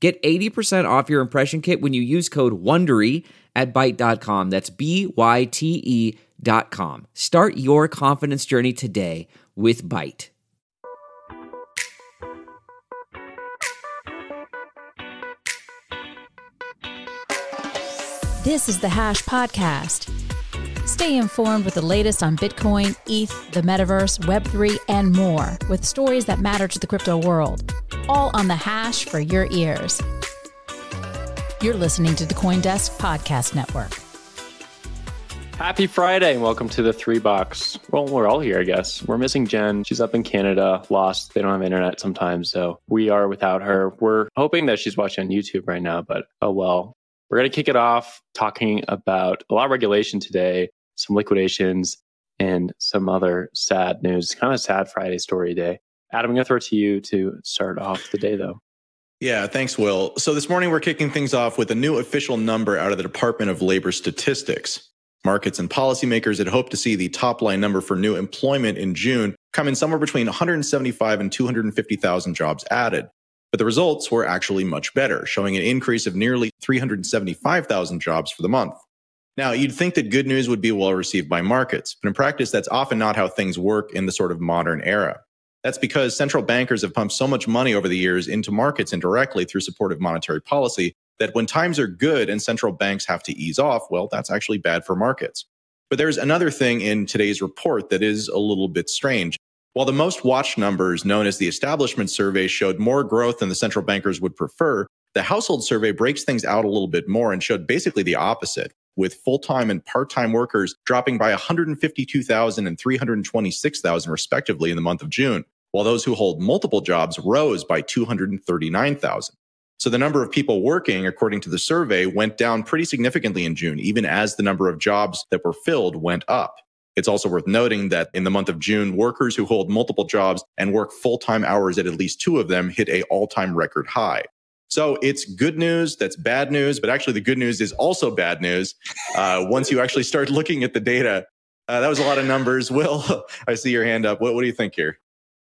Get 80% off your impression kit when you use code WONDERY at Byte.com. That's B-Y-T-E dot com. Start your confidence journey today with Byte. This is the Hash Podcast. Stay informed with the latest on Bitcoin, ETH, the metaverse, Web3, and more with stories that matter to the crypto world. All on the Hash for your ears. You're listening to the Coindesk Podcast Network. Happy Friday and welcome to the three box. Well, we're all here, I guess. We're missing Jen. She's up in Canada, lost. They don't have internet sometimes, so we are without her. We're hoping that she's watching on YouTube right now, but oh well. We're going to kick it off talking about a lot of regulation today, some liquidations, and some other sad news. Kind of sad Friday story day. Adam, I'm going to throw it to you to start off the day, though. Yeah, thanks, Will. So this morning we're kicking things off with a new official number out of the Department of Labor Statistics. Markets and policymakers had hoped to see the top line number for new employment in June come in somewhere between 175 and 250,000 jobs added. But the results were actually much better, showing an increase of nearly 375,000 jobs for the month. Now, you'd think that good news would be well received by markets, but in practice, that's often not how things work in the sort of modern era. That's because central bankers have pumped so much money over the years into markets indirectly through supportive monetary policy that when times are good and central banks have to ease off, well, that's actually bad for markets. But there's another thing in today's report that is a little bit strange. While the most watched numbers, known as the establishment survey, showed more growth than the central bankers would prefer, the household survey breaks things out a little bit more and showed basically the opposite, with full time and part time workers dropping by 152,000 and 326,000 respectively in the month of June while those who hold multiple jobs rose by 239,000. So the number of people working, according to the survey, went down pretty significantly in June, even as the number of jobs that were filled went up. It's also worth noting that in the month of June, workers who hold multiple jobs and work full-time hours at at least two of them hit a all-time record high. So it's good news. That's bad news. But actually, the good news is also bad news. Uh, once you actually start looking at the data, uh, that was a lot of numbers. Will, I see your hand up. What, what do you think here?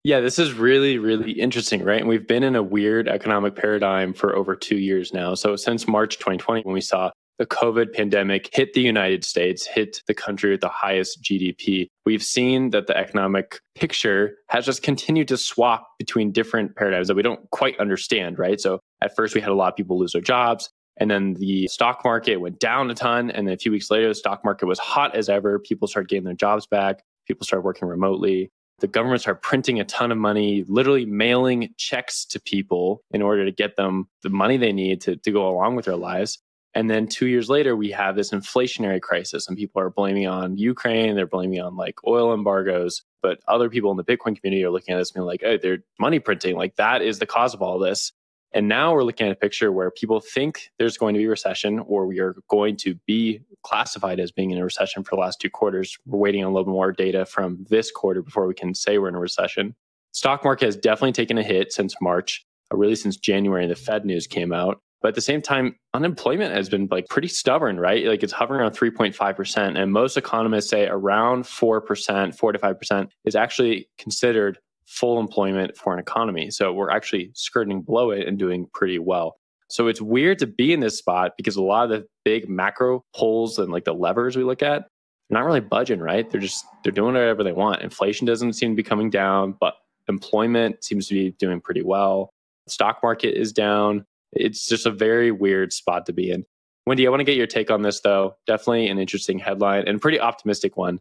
Yeah, this is really, really interesting, right? And we've been in a weird economic paradigm for over two years now. So since March 2020, when we saw the COVID pandemic hit the United States, hit the country with the highest GDP, we've seen that the economic picture has just continued to swap between different paradigms that we don't quite understand, right? So at first we had a lot of people lose their jobs. And then the stock market went down a ton. And then a few weeks later, the stock market was hot as ever. People started getting their jobs back. People started working remotely the governments are printing a ton of money, literally mailing checks to people in order to get them the money they need to, to go along with their lives. And then two years later, we have this inflationary crisis, and people are blaming on Ukraine. They're blaming on like oil embargoes. But other people in the Bitcoin community are looking at this and being like, oh, they're money printing. Like that is the cause of all this. And now we're looking at a picture where people think there's going to be recession or we are going to be classified as being in a recession for the last two quarters. We're waiting on a little more data from this quarter before we can say we're in a recession. Stock market has definitely taken a hit since March, uh, really since January, the Fed news came out. But at the same time, unemployment has been like pretty stubborn, right? Like it's hovering around 3.5%. And most economists say around 4%, 4 to 5% is actually considered full employment for an economy. So we're actually skirting below it and doing pretty well. So it's weird to be in this spot because a lot of the big macro polls and like the levers we look at, they're not really budging, right? They're just they're doing whatever they want. Inflation doesn't seem to be coming down, but employment seems to be doing pretty well. The stock market is down. It's just a very weird spot to be in. Wendy, I want to get your take on this, though. Definitely an interesting headline and pretty optimistic one.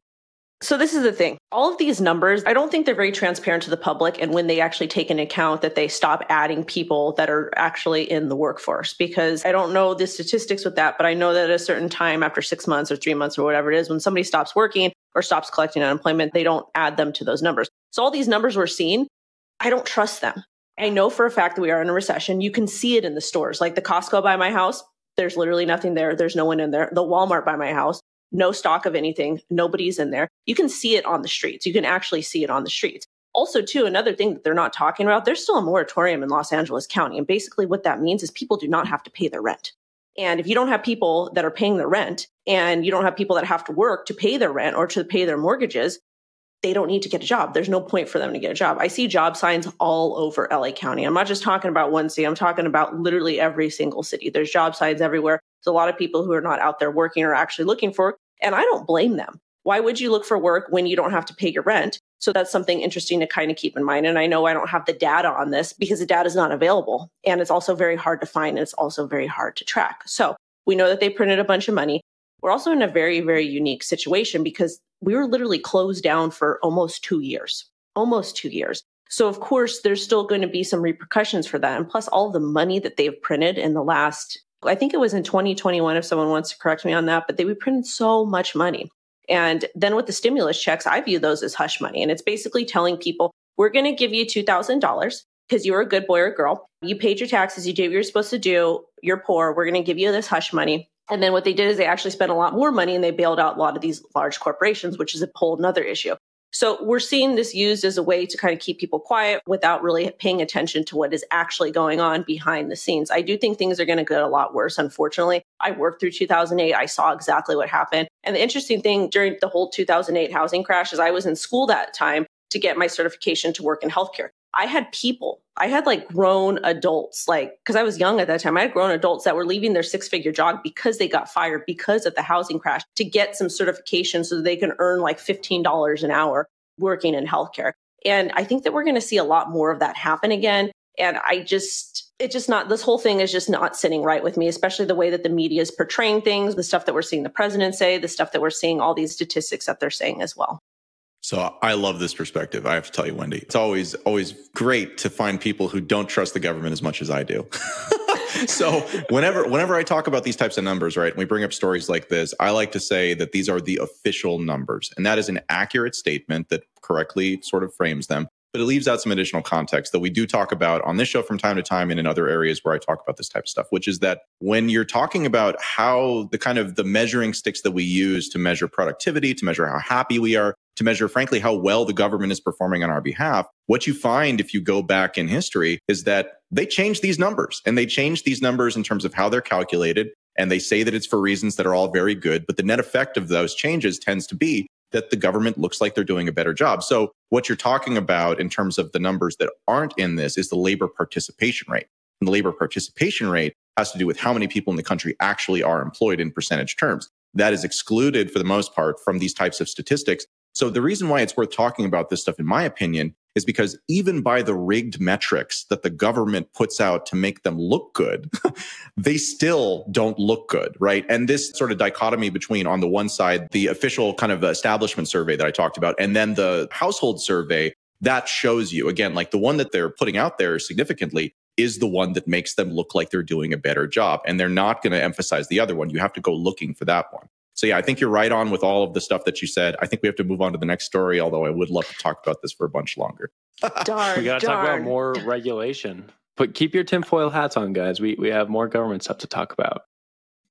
So, this is the thing. All of these numbers, I don't think they're very transparent to the public. And when they actually take into account that they stop adding people that are actually in the workforce, because I don't know the statistics with that, but I know that at a certain time, after six months or three months or whatever it is, when somebody stops working or stops collecting unemployment, they don't add them to those numbers. So, all these numbers we're seeing, I don't trust them. I know for a fact that we are in a recession. You can see it in the stores, like the Costco by my house. There's literally nothing there. There's no one in there. The Walmart by my house no stock of anything, nobody's in there. You can see it on the streets. You can actually see it on the streets. Also, too, another thing that they're not talking about, there's still a moratorium in Los Angeles County. And basically, what that means is people do not have to pay their rent. And if you don't have people that are paying their rent and you don't have people that have to work to pay their rent or to pay their mortgages, they don't need to get a job. There's no point for them to get a job. I see job signs all over LA County. I'm not just talking about one city, I'm talking about literally every single city. There's job signs everywhere. There's a lot of people who are not out there working or actually looking for. And I don't blame them. Why would you look for work when you don't have to pay your rent? So that's something interesting to kind of keep in mind. And I know I don't have the data on this because the data is not available. And it's also very hard to find and it's also very hard to track. So we know that they printed a bunch of money. We're also in a very, very unique situation because we were literally closed down for almost two years, almost two years. So, of course, there's still going to be some repercussions for that. And plus, all the money that they've printed in the last I think it was in 2021, if someone wants to correct me on that, but they would print so much money. And then with the stimulus checks, I view those as hush money. And it's basically telling people, we're going to give you $2,000 because you're a good boy or girl. You paid your taxes, you did what you're supposed to do. You're poor. We're going to give you this hush money. And then what they did is they actually spent a lot more money and they bailed out a lot of these large corporations, which is a whole another issue. So we're seeing this used as a way to kind of keep people quiet without really paying attention to what is actually going on behind the scenes. I do think things are going to get a lot worse, unfortunately. I worked through 2008. I saw exactly what happened. And the interesting thing during the whole 2008 housing crash is I was in school that time to get my certification to work in healthcare. I had people, I had like grown adults, like, because I was young at that time, I had grown adults that were leaving their six figure job because they got fired because of the housing crash to get some certification so they can earn like $15 an hour working in healthcare. And I think that we're going to see a lot more of that happen again. And I just, it's just not, this whole thing is just not sitting right with me, especially the way that the media is portraying things, the stuff that we're seeing the president say, the stuff that we're seeing, all these statistics that they're saying as well. So I love this perspective. I have to tell you, Wendy, it's always, always great to find people who don't trust the government as much as I do. so whenever, whenever I talk about these types of numbers, right, and we bring up stories like this, I like to say that these are the official numbers. And that is an accurate statement that correctly sort of frames them but it leaves out some additional context that we do talk about on this show from time to time and in other areas where I talk about this type of stuff, which is that when you're talking about how the kind of the measuring sticks that we use to measure productivity, to measure how happy we are, to measure, frankly, how well the government is performing on our behalf, what you find if you go back in history is that they change these numbers and they change these numbers in terms of how they're calculated. And they say that it's for reasons that are all very good, but the net effect of those changes tends to be that the government looks like they're doing a better job. So what you're talking about in terms of the numbers that aren't in this is the labor participation rate. And the labor participation rate has to do with how many people in the country actually are employed in percentage terms. That is excluded for the most part from these types of statistics. So the reason why it's worth talking about this stuff, in my opinion, is because even by the rigged metrics that the government puts out to make them look good, they still don't look good, right? And this sort of dichotomy between, on the one side, the official kind of establishment survey that I talked about, and then the household survey that shows you, again, like the one that they're putting out there significantly is the one that makes them look like they're doing a better job. And they're not going to emphasize the other one. You have to go looking for that one. So yeah, I think you're right on with all of the stuff that you said. I think we have to move on to the next story, although I would love to talk about this for a bunch longer. darn, we got to talk about more regulation. But keep your tinfoil hats on, guys. We we have more government stuff to talk about.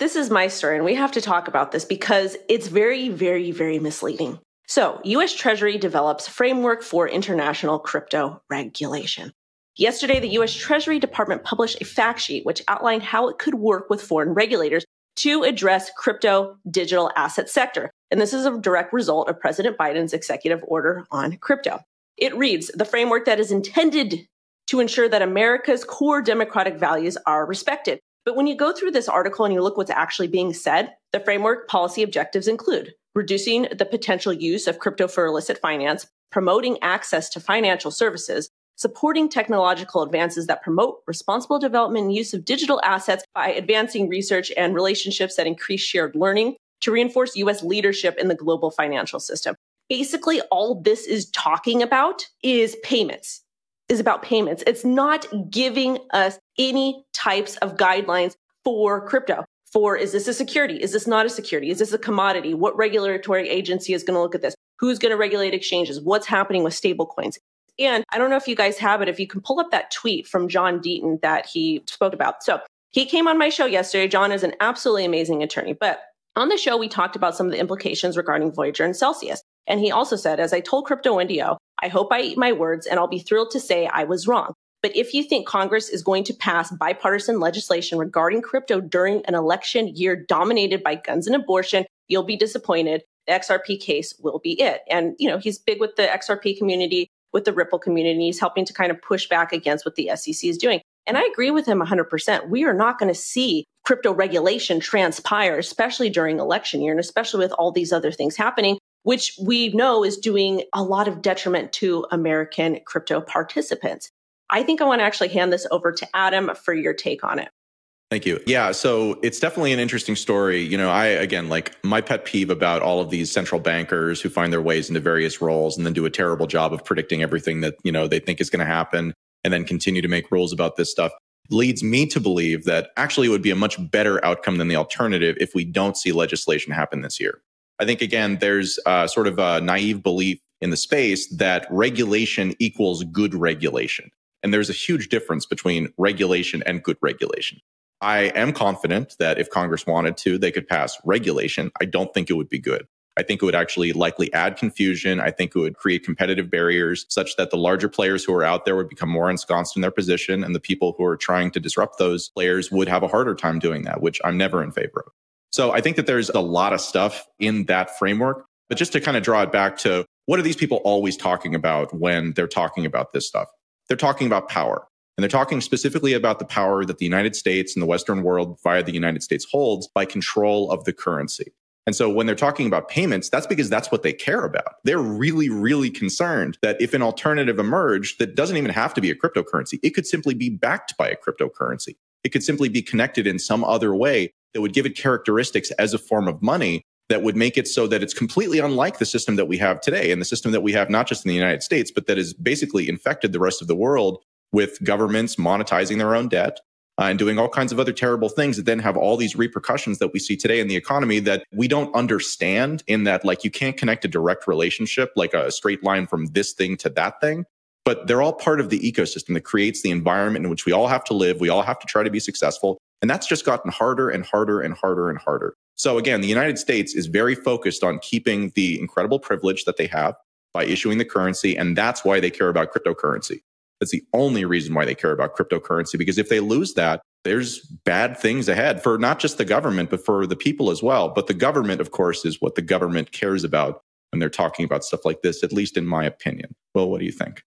This is my story, and we have to talk about this because it's very, very, very misleading. So, US Treasury develops framework for international crypto regulation. Yesterday, the US Treasury Department published a fact sheet which outlined how it could work with foreign regulators to address crypto digital asset sector. And this is a direct result of President Biden's executive order on crypto. It reads the framework that is intended to ensure that America's core democratic values are respected. But when you go through this article and you look what's actually being said, the framework policy objectives include reducing the potential use of crypto for illicit finance, promoting access to financial services, supporting technological advances that promote responsible development and use of digital assets by advancing research and relationships that increase shared learning to reinforce US leadership in the global financial system. Basically, all this is talking about is payments, is about payments. It's not giving us any types of guidelines for crypto. For is this a security? Is this not a security? Is this a commodity? What regulatory agency is going to look at this? Who's going to regulate exchanges? What's happening with stablecoins? And I don't know if you guys have it, if you can pull up that tweet from John Deaton that he spoke about. So he came on my show yesterday. John is an absolutely amazing attorney, but on the show, we talked about some of the implications regarding Voyager and Celsius. And he also said, as I told Crypto Indio, I hope I eat my words and I'll be thrilled to say I was wrong. But if you think Congress is going to pass bipartisan legislation regarding crypto during an election year dominated by guns and abortion, you'll be disappointed. The XRP case will be it. And, you know, he's big with the XRP community, with the Ripple community. He's helping to kind of push back against what the SEC is doing. And I agree with him 100%. We are not going to see crypto regulation transpire, especially during election year and especially with all these other things happening, which we know is doing a lot of detriment to American crypto participants. I think I want to actually hand this over to Adam for your take on it. Thank you. Yeah, so it's definitely an interesting story. You know, I again like my pet peeve about all of these central bankers who find their ways into various roles and then do a terrible job of predicting everything that, you know, they think is going to happen and then continue to make rules about this stuff leads me to believe that actually it would be a much better outcome than the alternative if we don't see legislation happen this year. I think, again, there's uh, sort of a naive belief in the space that regulation equals good regulation. And there's a huge difference between regulation and good regulation. I am confident that if Congress wanted to, they could pass regulation. I don't think it would be good. I think it would actually likely add confusion. I think it would create competitive barriers such that the larger players who are out there would become more ensconced in their position and the people who are trying to disrupt those players would have a harder time doing that, which I'm never in favor of. So I think that there's a lot of stuff in that framework. But just to kind of draw it back to what are these people always talking about when they're talking about this stuff? They're talking about power. And they're talking specifically about the power that the United States and the Western world via the United States holds by control of the currency. And so when they're talking about payments, that's because that's what they care about. They're really, really concerned that if an alternative emerged that doesn't even have to be a cryptocurrency, it could simply be backed by a cryptocurrency. It could simply be connected in some other way that would give it characteristics as a form of money that would make it so that it's completely unlike the system that we have today and the system that we have not just in the United States, but that has basically infected the rest of the world with governments monetizing their own debt, uh, and doing all kinds of other terrible things that then have all these repercussions that we see today in the economy that we don't understand in that like you can't connect a direct relationship like a straight line from this thing to that thing. But they're all part of the ecosystem that creates the environment in which we all have to live we all have to try to be successful and that's just gotten harder and harder and harder and harder. So again the united states is very focused on keeping the incredible privilege that they have by issuing the currency and that's why they care about cryptocurrency that's the only reason why they care about cryptocurrency, because if they lose that, there's bad things ahead for not just the government, but for the people as well. But the government, of course, is what the government cares about when they're talking about stuff like this, at least in my opinion. Well, what do you think?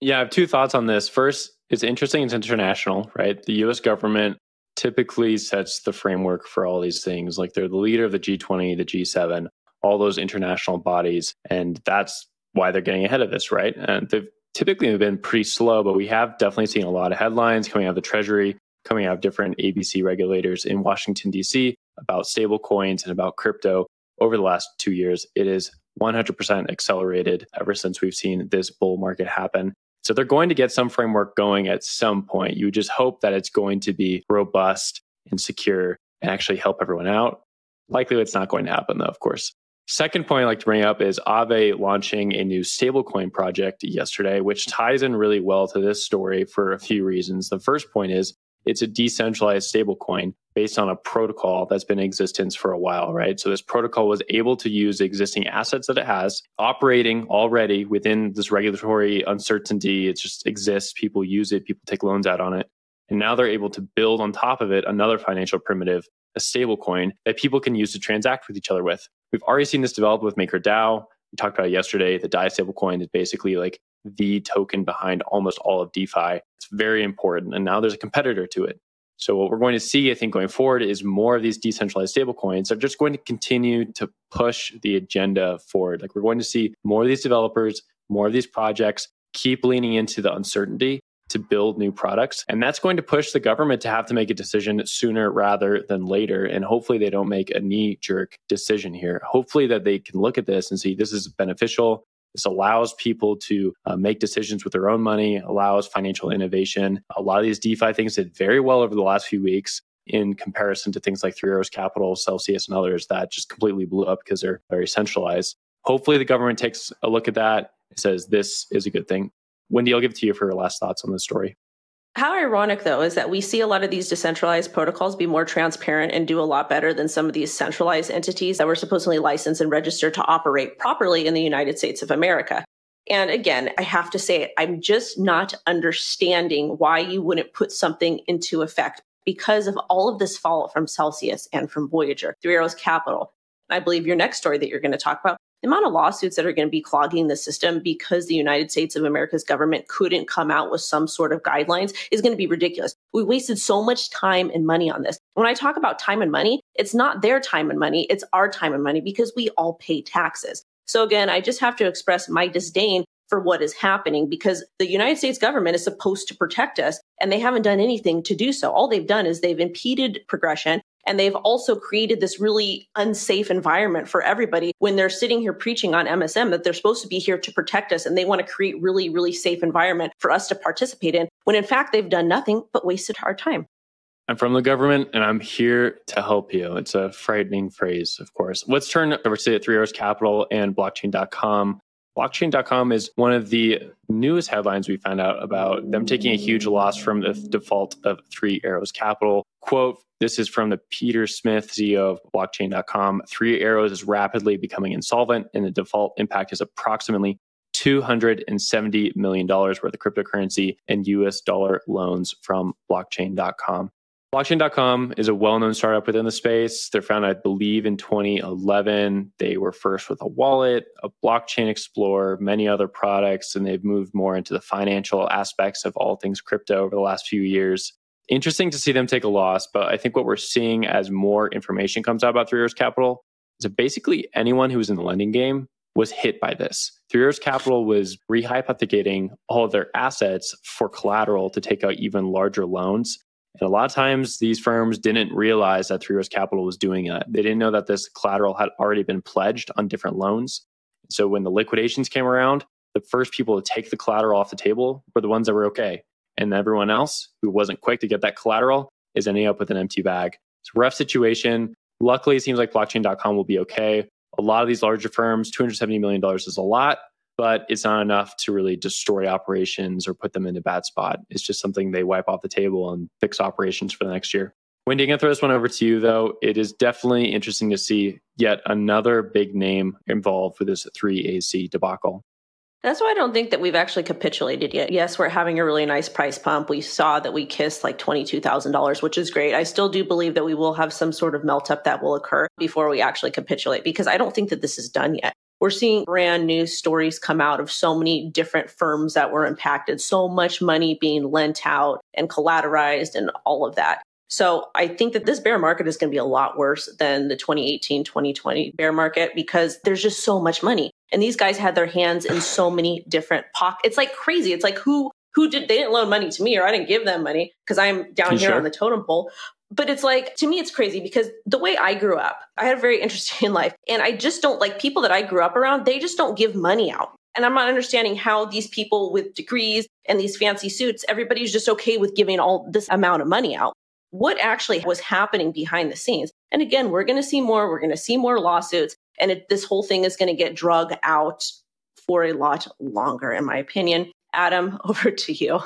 Yeah, I have two thoughts on this. First, it's interesting, it's international, right? The US government typically sets the framework for all these things. Like they're the leader of the G20, the G7, all those international bodies. And that's why they're getting ahead of this, right? And they've typically have been pretty slow, but we have definitely seen a lot of headlines coming out of the Treasury, coming out of different ABC regulators in Washington, D.C. about stable coins and about crypto over the last two years. It is 100% accelerated ever since we've seen this bull market happen. So they're going to get some framework going at some point. You just hope that it's going to be robust and secure and actually help everyone out. Likely it's not going to happen though, of course. Second point I'd like to bring up is Aave launching a new stablecoin project yesterday, which ties in really well to this story for a few reasons. The first point is it's a decentralized stablecoin based on a protocol that's been in existence for a while, right? So this protocol was able to use existing assets that it has, operating already within this regulatory uncertainty. It just exists. People use it, people take loans out on it. And now they're able to build on top of it another financial primitive, a stablecoin that people can use to transact with each other with. We've already seen this develop with MakerDAO. We talked about it yesterday. The DAI stablecoin is basically like the token behind almost all of DeFi. It's very important. And now there's a competitor to it. So what we're going to see, I think, going forward is more of these decentralized stablecoins are just going to continue to push the agenda forward. Like we're going to see more of these developers, more of these projects keep leaning into the uncertainty to build new products. And that's going to push the government to have to make a decision sooner rather than later. And hopefully they don't make a knee jerk decision here. Hopefully that they can look at this and see this is beneficial. This allows people to uh, make decisions with their own money, allows financial innovation. A lot of these DeFi things did very well over the last few weeks in comparison to things like Three Arrows Capital, Celsius, and others that just completely blew up because they're very centralized. Hopefully, the government takes a look at that and says this is a good thing. Wendy, I'll give it to you for your last thoughts on this story. How ironic, though, is that we see a lot of these decentralized protocols be more transparent and do a lot better than some of these centralized entities that were supposedly licensed and registered to operate properly in the United States of America. And again, I have to say, I'm just not understanding why you wouldn't put something into effect because of all of this fallout from Celsius and from Voyager, Three Arrows Capital. I believe your next story that you're going to talk about the amount of lawsuits that are going to be clogging the system because the United States of America's government couldn't come out with some sort of guidelines is going to be ridiculous. We wasted so much time and money on this. When I talk about time and money, it's not their time and money, it's our time and money because we all pay taxes. So again, I just have to express my disdain for what is happening because the United States government is supposed to protect us and they haven't done anything to do so. All they've done is they've impeded progression and they've also created this really unsafe environment for everybody when they're sitting here preaching on MSM that they're supposed to be here to protect us and they want to create really, really safe environment for us to participate in when in fact they've done nothing but wasted our time. I'm from the government and I'm here to help you. It's a frightening phrase, of course. Let's turn over to Three Arrows Capital and blockchain.com. Blockchain.com is one of the newest headlines we found out about them taking a huge loss from the default of Three Arrows Capital. Quote, this is from the Peter Smith, CEO of blockchain.com. Three Arrows is rapidly becoming insolvent, and the default impact is approximately $270 million worth of cryptocurrency and US dollar loans from blockchain.com. Blockchain.com is a well known startup within the space. They're founded, I believe, in 2011. They were first with a wallet, a blockchain explorer, many other products, and they've moved more into the financial aspects of all things crypto over the last few years. Interesting to see them take a loss, but I think what we're seeing as more information comes out about Three Arrows Capital is that basically anyone who was in the lending game was hit by this. Three Arrows Capital was rehypothecating all of their assets for collateral to take out even larger loans and a lot of times these firms didn't realize that Three Arrows Capital was doing that. They didn't know that this collateral had already been pledged on different loans. So when the liquidations came around, the first people to take the collateral off the table were the ones that were okay. And everyone else who wasn't quick to get that collateral is ending up with an empty bag. It's a rough situation. Luckily, it seems like blockchain.com will be okay. A lot of these larger firms, $270 million is a lot but it's not enough to really destroy operations or put them in a bad spot. It's just something they wipe off the table and fix operations for the next year. Wendy, I'm going to throw this one over to you, though. It is definitely interesting to see yet another big name involved with this 3AC debacle. That's why I don't think that we've actually capitulated yet. Yes, we're having a really nice price pump. We saw that we kissed like $22,000, which is great. I still do believe that we will have some sort of melt up that will occur before we actually capitulate because I don't think that this is done yet we're seeing brand new stories come out of so many different firms that were impacted, so much money being lent out and collateralized and all of that. So I think that this bear market is going to be a lot worse than the 2018, 2020 bear market because there's just so much money. And these guys had their hands in so many different pockets. It's like crazy. It's like who who did they didn't loan money to me or I didn't give them money because I'm down here sure? on the totem pole but it's like to me it's crazy because the way i grew up i had a very interesting life and i just don't like people that i grew up around they just don't give money out and i'm not understanding how these people with degrees and these fancy suits everybody's just okay with giving all this amount of money out what actually was happening behind the scenes. And again we're going to see more we're going to see more lawsuits and it, this whole thing is going to get drug out for a lot longer in my opinion. Adam over to you.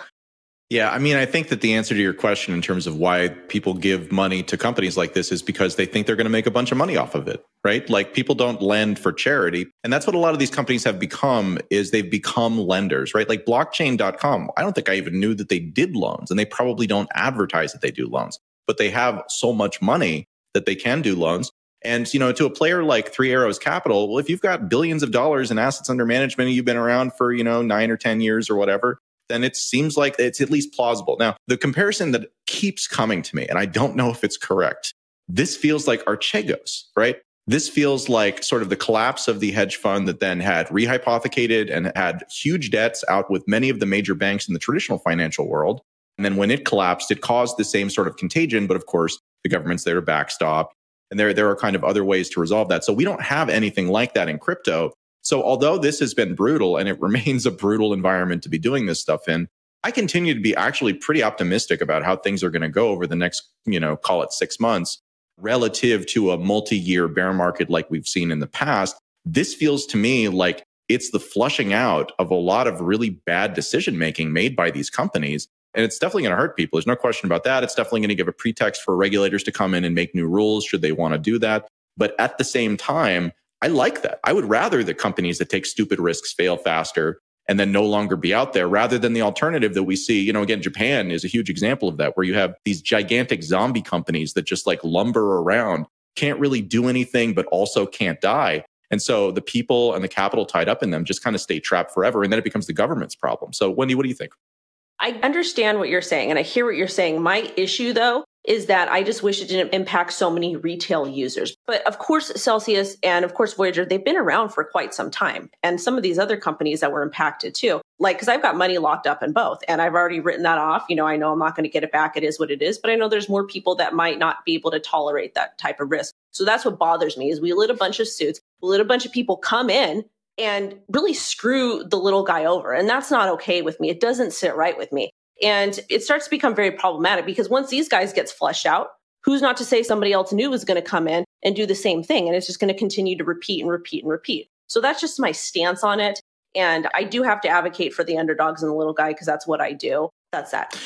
Yeah, I mean, I think that the answer to your question in terms of why people give money to companies like this is because they think they're going to make a bunch of money off of it, right? Like people don't lend for charity. And that's what a lot of these companies have become is they've become lenders, right? Like blockchain.com. I don't think I even knew that they did loans and they probably don't advertise that they do loans, but they have so much money that they can do loans. And, you know, to a player like Three Arrows Capital, well, if you've got billions of dollars in assets under management and you've been around for, you know, nine or 10 years or whatever, then it seems like it's at least plausible. Now, the comparison that keeps coming to me, and I don't know if it's correct, this feels like Archegos, right? This feels like sort of the collapse of the hedge fund that then had rehypothecated and had huge debts out with many of the major banks in the traditional financial world. And then when it collapsed, it caused the same sort of contagion. But of course, the government's there to backstop. And there, there are kind of other ways to resolve that. So we don't have anything like that in crypto. So although this has been brutal and it remains a brutal environment to be doing this stuff in, I continue to be actually pretty optimistic about how things are going to go over the next, you know, call it six months relative to a multi-year bear market like we've seen in the past. This feels to me like it's the flushing out of a lot of really bad decision making made by these companies. And it's definitely going to hurt people. There's no question about that. It's definitely going to give a pretext for regulators to come in and make new rules should they want to do that. But at the same time, I like that. I would rather the companies that take stupid risks fail faster and then no longer be out there rather than the alternative that we see. You know, again, Japan is a huge example of that, where you have these gigantic zombie companies that just like lumber around, can't really do anything, but also can't die. And so the people and the capital tied up in them just kind of stay trapped forever. And then it becomes the government's problem. So, Wendy, what do you think? I understand what you're saying and I hear what you're saying. My issue, though, is that I just wish it didn't impact so many retail users. But of course, Celsius and of course, Voyager, they've been around for quite some time. And some of these other companies that were impacted too. Like, because I've got money locked up in both and I've already written that off. You know, I know I'm not going to get it back. It is what it is. But I know there's more people that might not be able to tolerate that type of risk. So that's what bothers me is we let a bunch of suits, we let a bunch of people come in and really screw the little guy over. And that's not okay with me. It doesn't sit right with me. And it starts to become very problematic because once these guys gets flushed out, who's not to say somebody else new is going to come in and do the same thing? And it's just going to continue to repeat and repeat and repeat. So that's just my stance on it. And I do have to advocate for the underdogs and the little guy because that's what I do. That's that.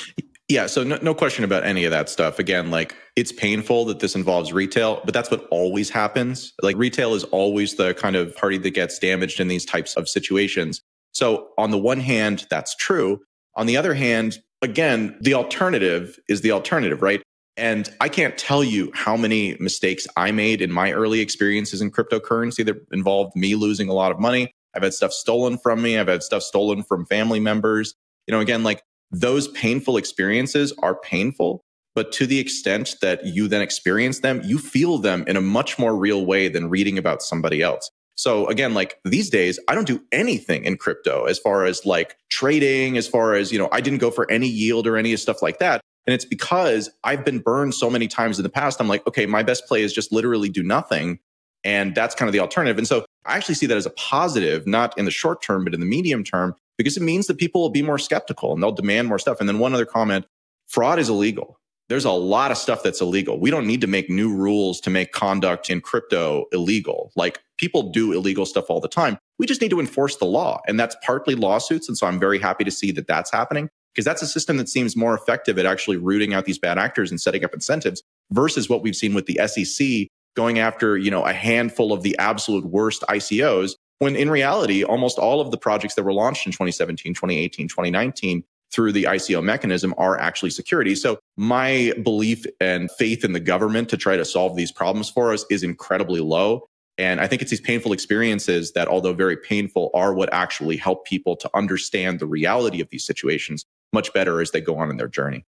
Yeah, so no, no, question about any of that stuff. Again, like it's painful that this involves retail, but that's what always happens. Like retail is always the kind of party that gets damaged in these types of situations. So, on the one hand, that's true. On the other hand, again, the alternative is the alternative, right? And I can't tell you how many mistakes I made in my early experiences in cryptocurrency that involved me losing a lot of money. I've had stuff stolen from me. I've had stuff stolen from family members. You know, again, like those painful experiences are painful, but to the extent that you then experience them, you feel them in a much more real way than reading about somebody else. So again, like these days, I don't do anything in crypto as far as like trading, as far as, you know, I didn't go for any yield or any stuff like that. And it's because I've been burned so many times in the past. I'm like, okay, my best play is just literally do nothing. And that's kind of the alternative. And so I actually see that as a positive, not in the short term, but in the medium term, because it means that people will be more skeptical and they'll demand more stuff. And then one other comment fraud is illegal there's a lot of stuff that's illegal. We don't need to make new rules to make conduct in crypto illegal. Like people do illegal stuff all the time. We just need to enforce the law. And that's partly lawsuits. And so I'm very happy to see that that's happening because that's a system that seems more effective at actually rooting out these bad actors and setting up incentives versus what we've seen with the SEC going after, you know, a handful of the absolute worst ICOs when in reality, almost all of the projects that were launched in 2017, 2018, 2019 through the ICO mechanism are actually securities. So my belief and faith in the government to try to solve these problems for us is incredibly low. And I think it's these painful experiences that, although very painful, are what actually help people to understand the reality of these situations much better as they go on in their journey.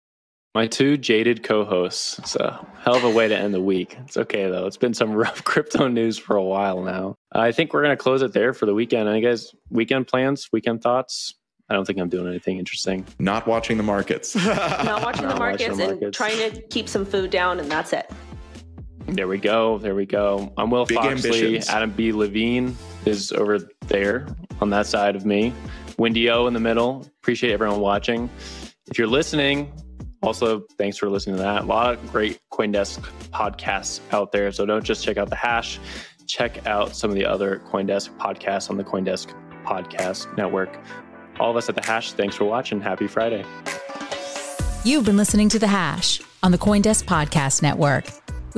My two jaded co hosts. It's a hell of a way to end the week. It's okay, though. It's been some rough crypto news for a while now. I think we're going to close it there for the weekend. Any guys, weekend plans, weekend thoughts? I don't think I'm doing anything interesting. Not watching the markets. Not watching the markets watching and markets. trying to keep some food down, and that's it. There we go. There we go. I'm Will Big Foxley. Ambitions. Adam B. Levine is over there on that side of me. Wendy O in the middle. Appreciate everyone watching. If you're listening, also thanks for listening to that. A lot of great CoinDesk podcasts out there. So don't just check out the hash. Check out some of the other CoinDesk podcasts on the CoinDesk podcast network all of us at The Hash, thanks for watching. Happy Friday. You've been listening to The Hash on the Coindesk Podcast Network.